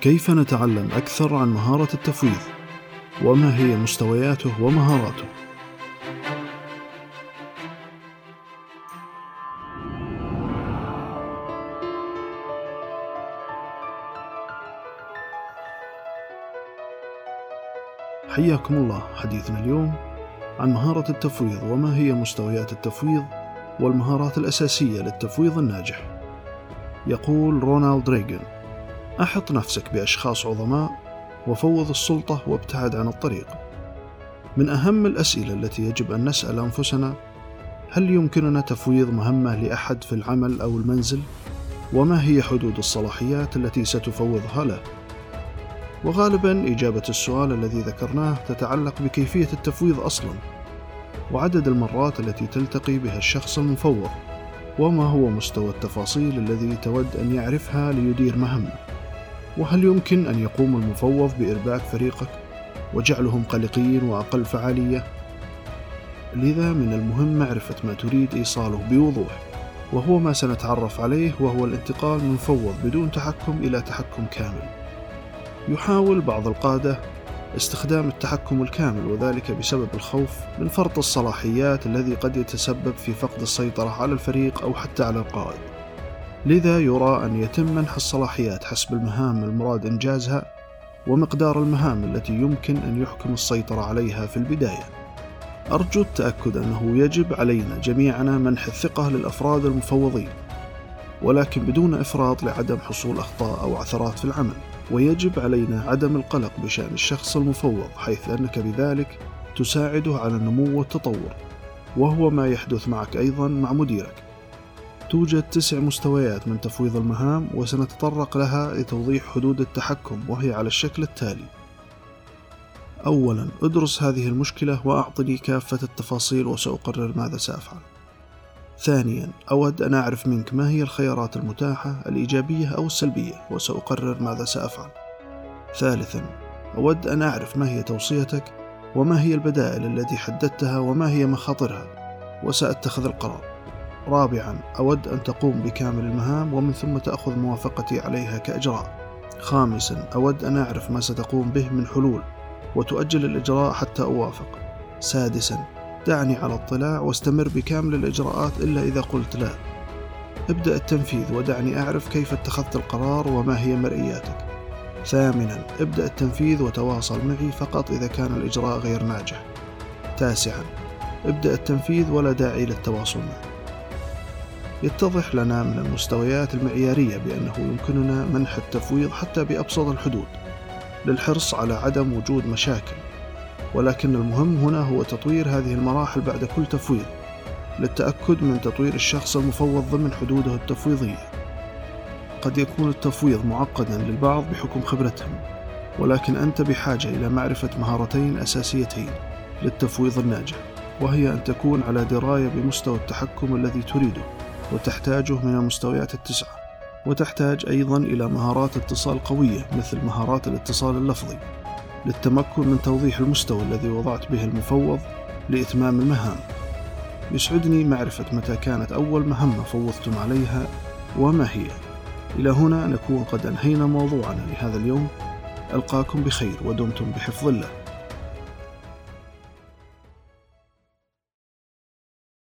كيف نتعلم أكثر عن مهارة التفويض؟ وما هي مستوياته ومهاراته؟ حياكم الله حديثنا اليوم عن مهارة التفويض وما هي مستويات التفويض والمهارات الأساسية للتفويض الناجح. يقول رونالد ريغن: أحط نفسك بأشخاص عظماء وفوض السلطة وابتعد عن الطريق. من أهم الأسئلة التي يجب أن نسأل أنفسنا: هل يمكننا تفويض مهمة لأحد في العمل أو المنزل؟ وما هي حدود الصلاحيات التي ستفوضها له؟ وغالبا إجابة السؤال الذي ذكرناه تتعلق بكيفية التفويض أصلا وعدد المرات التي تلتقي بها الشخص المفوض وما هو مستوى التفاصيل الذي تود أن يعرفها ليدير مهمة وهل يمكن أن يقوم المفوض بإرباك فريقك وجعلهم قلقين وأقل فعالية لذا من المهم معرفة ما تريد إيصاله بوضوح وهو ما سنتعرف عليه وهو الانتقال من مفوض بدون تحكم إلى تحكم كامل يحاول بعض القادة استخدام التحكم الكامل وذلك بسبب الخوف من فرط الصلاحيات الذي قد يتسبب في فقد السيطرة على الفريق أو حتى على القائد. لذا يرى أن يتم منح الصلاحيات حسب المهام المراد إنجازها ومقدار المهام التي يمكن أن يحكم السيطرة عليها في البداية. أرجو التأكد أنه يجب علينا جميعنا منح الثقة للأفراد المفوضين، ولكن بدون إفراط لعدم حصول أخطاء أو عثرات في العمل. ويجب علينا عدم القلق بشأن الشخص المفوض حيث أنك بذلك تساعده على النمو والتطور وهو ما يحدث معك أيضا مع مديرك توجد تسع مستويات من تفويض المهام وسنتطرق لها لتوضيح حدود التحكم وهي على الشكل التالي. أولا ادرس هذه المشكلة وأعطني كافة التفاصيل وسأقرر ماذا سأفعل. ثانيا أود أن أعرف منك ما هي الخيارات المتاحة الإيجابية أو السلبية وسأقرر ماذا سأفعل. ثالثا أود أن أعرف ما هي توصيتك وما هي البدائل التي حددتها وما هي مخاطرها وسأتخذ القرار. رابعا أود أن تقوم بكامل المهام ومن ثم تأخذ موافقتي عليها كإجراء. خامسا أود أن أعرف ما ستقوم به من حلول وتؤجل الإجراء حتى أوافق. سادسا دعني على اطلاع واستمر بكامل الإجراءات إلا إذا قلت لا. ابدأ التنفيذ ودعني أعرف كيف اتخذت القرار وما هي مرئياتك. ثامنا ابدأ التنفيذ وتواصل معي فقط إذا كان الإجراء غير ناجح. تاسعا ابدأ التنفيذ ولا داعي للتواصل معي. يتضح لنا من المستويات المعيارية بأنه يمكننا منح التفويض حتى بأبسط الحدود للحرص على عدم وجود مشاكل. ولكن المهم هنا هو تطوير هذه المراحل بعد كل تفويض للتأكد من تطوير الشخص المفوض ضمن حدوده التفويضية. قد يكون التفويض معقدا للبعض بحكم خبرتهم ولكن أنت بحاجة إلى معرفة مهارتين أساسيتين للتفويض الناجح وهي أن تكون على دراية بمستوى التحكم الذي تريده. وتحتاجه من المستويات التسعة. وتحتاج أيضا إلى مهارات اتصال قوية مثل مهارات الاتصال اللفظي للتمكن من توضيح المستوى الذي وضعت به المفوض لإتمام المهام. يسعدني معرفة متى كانت أول مهمة فوضتم عليها وما هي. إلى هنا نكون قد أنهينا موضوعنا لهذا اليوم. ألقاكم بخير ودمتم بحفظ الله.